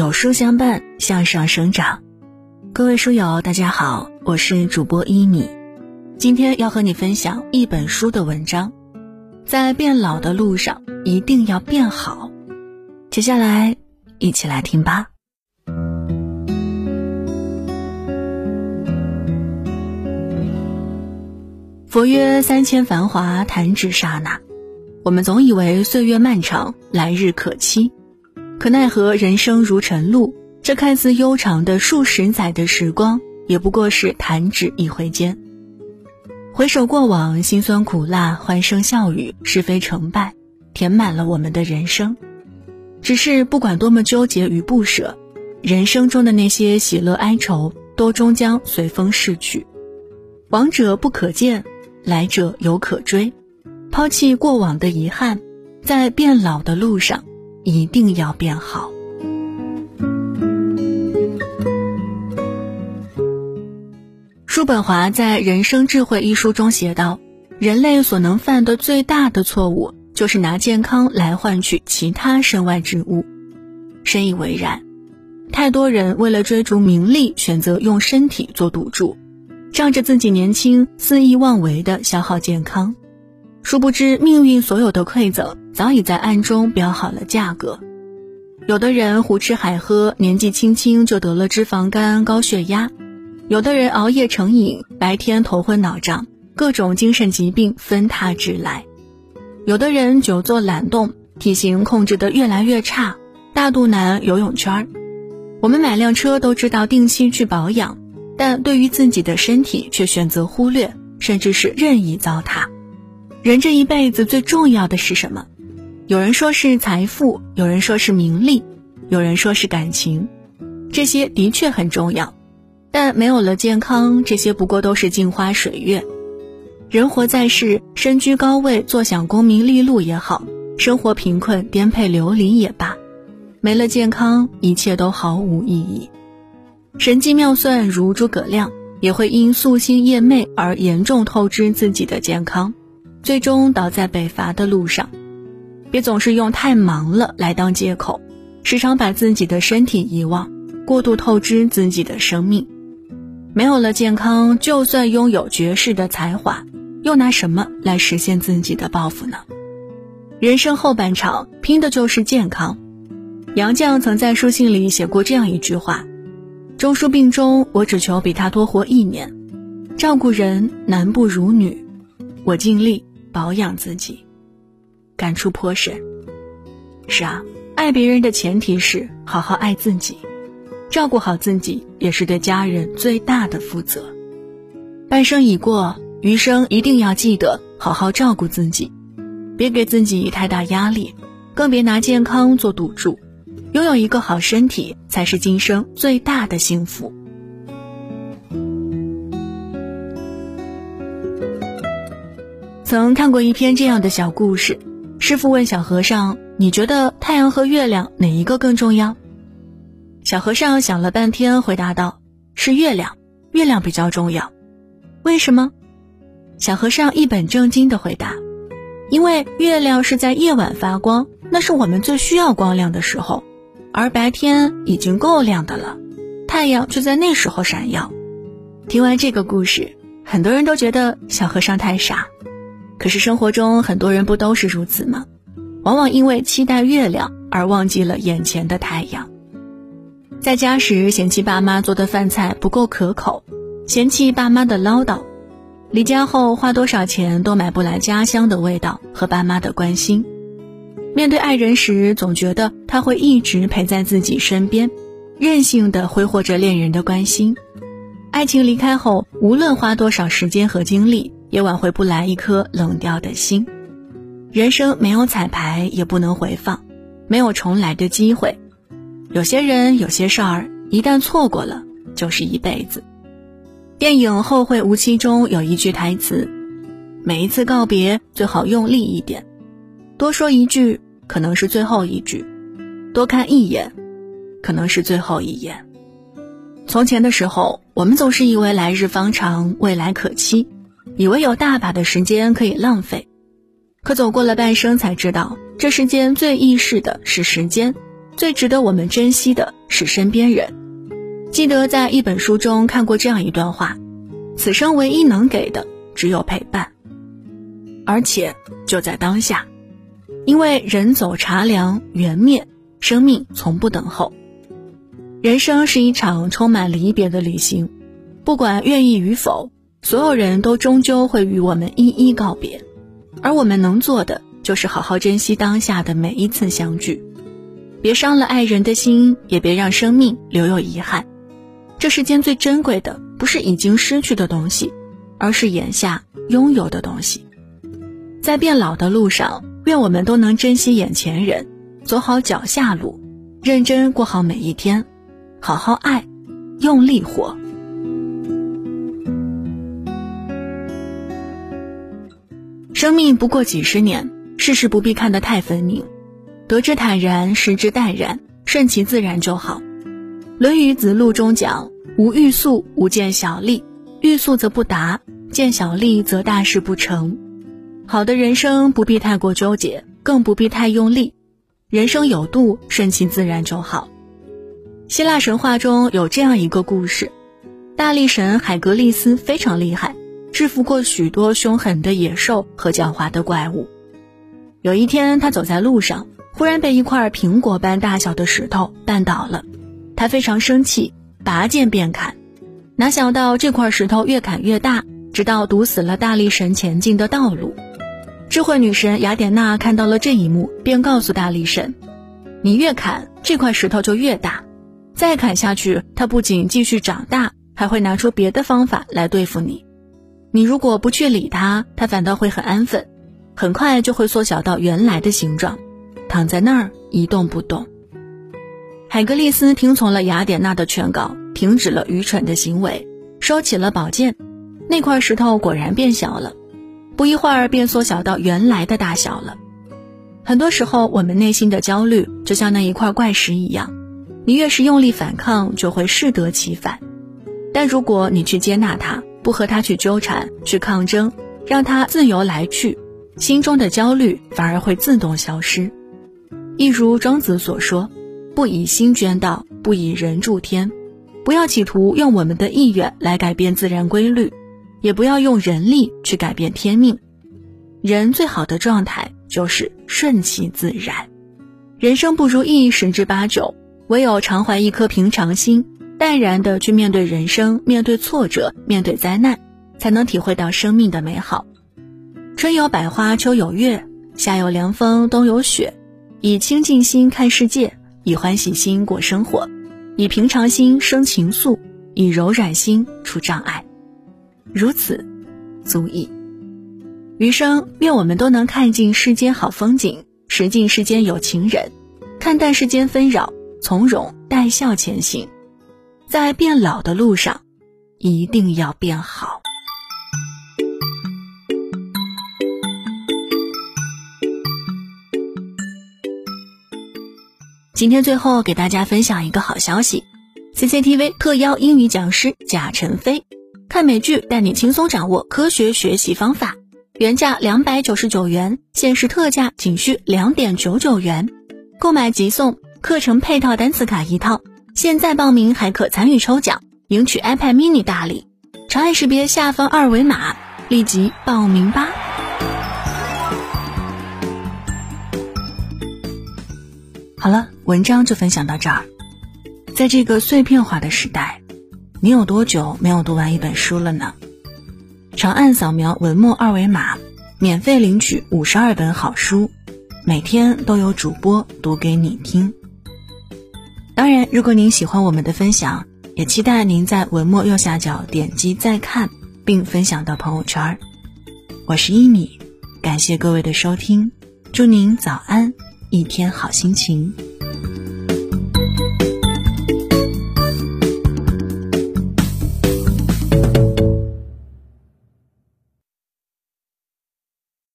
有书相伴，向上生长。各位书友，大家好，我是主播一米。今天要和你分享一本书的文章，在变老的路上，一定要变好。接下来，一起来听吧。佛曰：“三千繁华，弹指刹那。”我们总以为岁月漫长，来日可期。可奈何人生如晨露，这看似悠长的数十载的时光，也不过是弹指一挥间。回首过往，辛酸苦辣、欢声笑语、是非成败，填满了我们的人生。只是不管多么纠结与不舍，人生中的那些喜乐哀愁，都终将随风逝去。往者不可见，来者犹可追。抛弃过往的遗憾，在变老的路上。一定要变好。叔本华在《人生智慧》一书中写道：“人类所能犯的最大的错误，就是拿健康来换取其他身外之物。”深以为然。太多人为了追逐名利，选择用身体做赌注，仗着自己年轻，肆意妄为的消耗健康。殊不知，命运所有的馈赠早已在暗中标好了价格。有的人胡吃海喝，年纪轻轻就得了脂肪肝、高血压；有的人熬夜成瘾，白天头昏脑胀，各种精神疾病纷沓直来；有的人久坐懒动，体型控制得越来越差，大肚腩、游泳圈儿。我们买辆车都知道定期去保养，但对于自己的身体却选择忽略，甚至是任意糟蹋。人这一辈子最重要的是什么？有人说是财富，有人说是名利，有人说是感情，这些的确很重要，但没有了健康，这些不过都是镜花水月。人活在世，身居高位，坐享功名利禄也好，生活贫困，颠沛流离也罢，没了健康，一切都毫无意义。神机妙算如诸葛亮，也会因夙兴夜寐而严重透支自己的健康。最终倒在北伐的路上，别总是用太忙了来当借口，时常把自己的身体遗忘，过度透支自己的生命。没有了健康，就算拥有绝世的才华，又拿什么来实现自己的抱负呢？人生后半场拼的就是健康。杨绛曾在书信里写过这样一句话：“中书病中，我只求比他多活一年。照顾人男不如女，我尽力。”保养自己，感触颇深。是啊，爱别人的前提是好好爱自己，照顾好自己也是对家人最大的负责。半生已过，余生一定要记得好好照顾自己，别给自己太大压力，更别拿健康做赌注。拥有一个好身体，才是今生最大的幸福。曾看过一篇这样的小故事，师傅问小和尚：“你觉得太阳和月亮哪一个更重要？”小和尚想了半天，回答道：“是月亮，月亮比较重要。为什么？”小和尚一本正经的回答：“因为月亮是在夜晚发光，那是我们最需要光亮的时候，而白天已经够亮的了，太阳却在那时候闪耀。”听完这个故事，很多人都觉得小和尚太傻。可是生活中很多人不都是如此吗？往往因为期待月亮而忘记了眼前的太阳。在家时嫌弃爸妈做的饭菜不够可口，嫌弃爸妈的唠叨；离家后花多少钱都买不来家乡的味道和爸妈的关心。面对爱人时，总觉得他会一直陪在自己身边，任性的挥霍着恋人的关心。爱情离开后，无论花多少时间和精力。也挽回不来一颗冷掉的心。人生没有彩排，也不能回放，没有重来的机会。有些人，有些事儿，一旦错过了，就是一辈子。电影《后会无期》中有一句台词：“每一次告别，最好用力一点，多说一句，可能是最后一句；多看一眼，可能是最后一眼。”从前的时候，我们总是以为来日方长，未来可期。以为有大把的时间可以浪费，可走过了半生才知道，这世间最易逝的是时间，最值得我们珍惜的是身边人。记得在一本书中看过这样一段话：此生唯一能给的只有陪伴，而且就在当下，因为人走茶凉，缘灭，生命从不等候。人生是一场充满离别的旅行，不管愿意与否，所有人都终究会与我们一一告别，而我们能做的就是好好珍惜当下的每一次相聚，别伤了爱人的心，也别让生命留有遗憾。这世间最珍贵的不是已经失去的东西，而是眼下拥有的东西。在变老的路上，愿我们都能珍惜眼前人，走好脚下路，认真过好每一天。好好爱，用力活。生命不过几十年，世事不必看得太分明，得之坦然，失之淡然，顺其自然就好。《论语·子路》中讲：“无欲速，无见小利。欲速则不达，见小利则大事不成。”好的人生不必太过纠结，更不必太用力，人生有度，顺其自然就好。希腊神话中有这样一个故事：大力神海格力斯非常厉害，制服过许多凶狠的野兽和狡猾的怪物。有一天，他走在路上，忽然被一块苹果般大小的石头绊倒了。他非常生气，拔剑便砍。哪想到这块石头越砍越大，直到堵死了大力神前进的道路。智慧女神雅典娜看到了这一幕，便告诉大力神：“你越砍，这块石头就越大。”再砍下去，它不仅继续长大，还会拿出别的方法来对付你。你如果不去理它，它反倒会很安分，很快就会缩小到原来的形状，躺在那儿一动不动。海格力斯听从了雅典娜的劝告，停止了愚蠢的行为，收起了宝剑。那块石头果然变小了，不一会儿便缩小到原来的大小了。很多时候，我们内心的焦虑就像那一块怪石一样。你越是用力反抗，就会适得其反。但如果你去接纳它，不和他去纠缠、去抗争，让他自由来去，心中的焦虑反而会自动消失。一如庄子所说：“不以心捐道，不以人助天。”不要企图用我们的意愿来改变自然规律，也不要用人力去改变天命。人最好的状态就是顺其自然。人生不如意十之八九。唯有常怀一颗平常心，淡然的去面对人生，面对挫折，面对灾难，才能体会到生命的美好。春有百花，秋有月，夏有凉风，冬有雪。以清净心看世界，以欢喜心过生活，以平常心生情愫，以柔软心除障碍。如此，足矣。余生，愿我们都能看尽世间好风景，识尽世间有情人，看淡世间纷扰。从容带笑前行，在变老的路上，一定要变好。今天最后给大家分享一个好消息：CCTV 特邀英语讲师贾晨飞，看美剧带你轻松掌握科学学习方法，原价两百九十九元，限时特价仅需两点九九元，购买即送。课程配套单词卡一套，现在报名还可参与抽奖，赢取 iPad mini 大礼。长按识别下方二维码，立即报名吧。好了，文章就分享到这儿。在这个碎片化的时代，你有多久没有读完一本书了呢？长按扫描文末二维码，免费领取五十二本好书，每天都有主播读给你听。当然，如果您喜欢我们的分享，也期待您在文末右下角点击再看，并分享到朋友圈。我是一米，感谢各位的收听，祝您早安，一天好心情。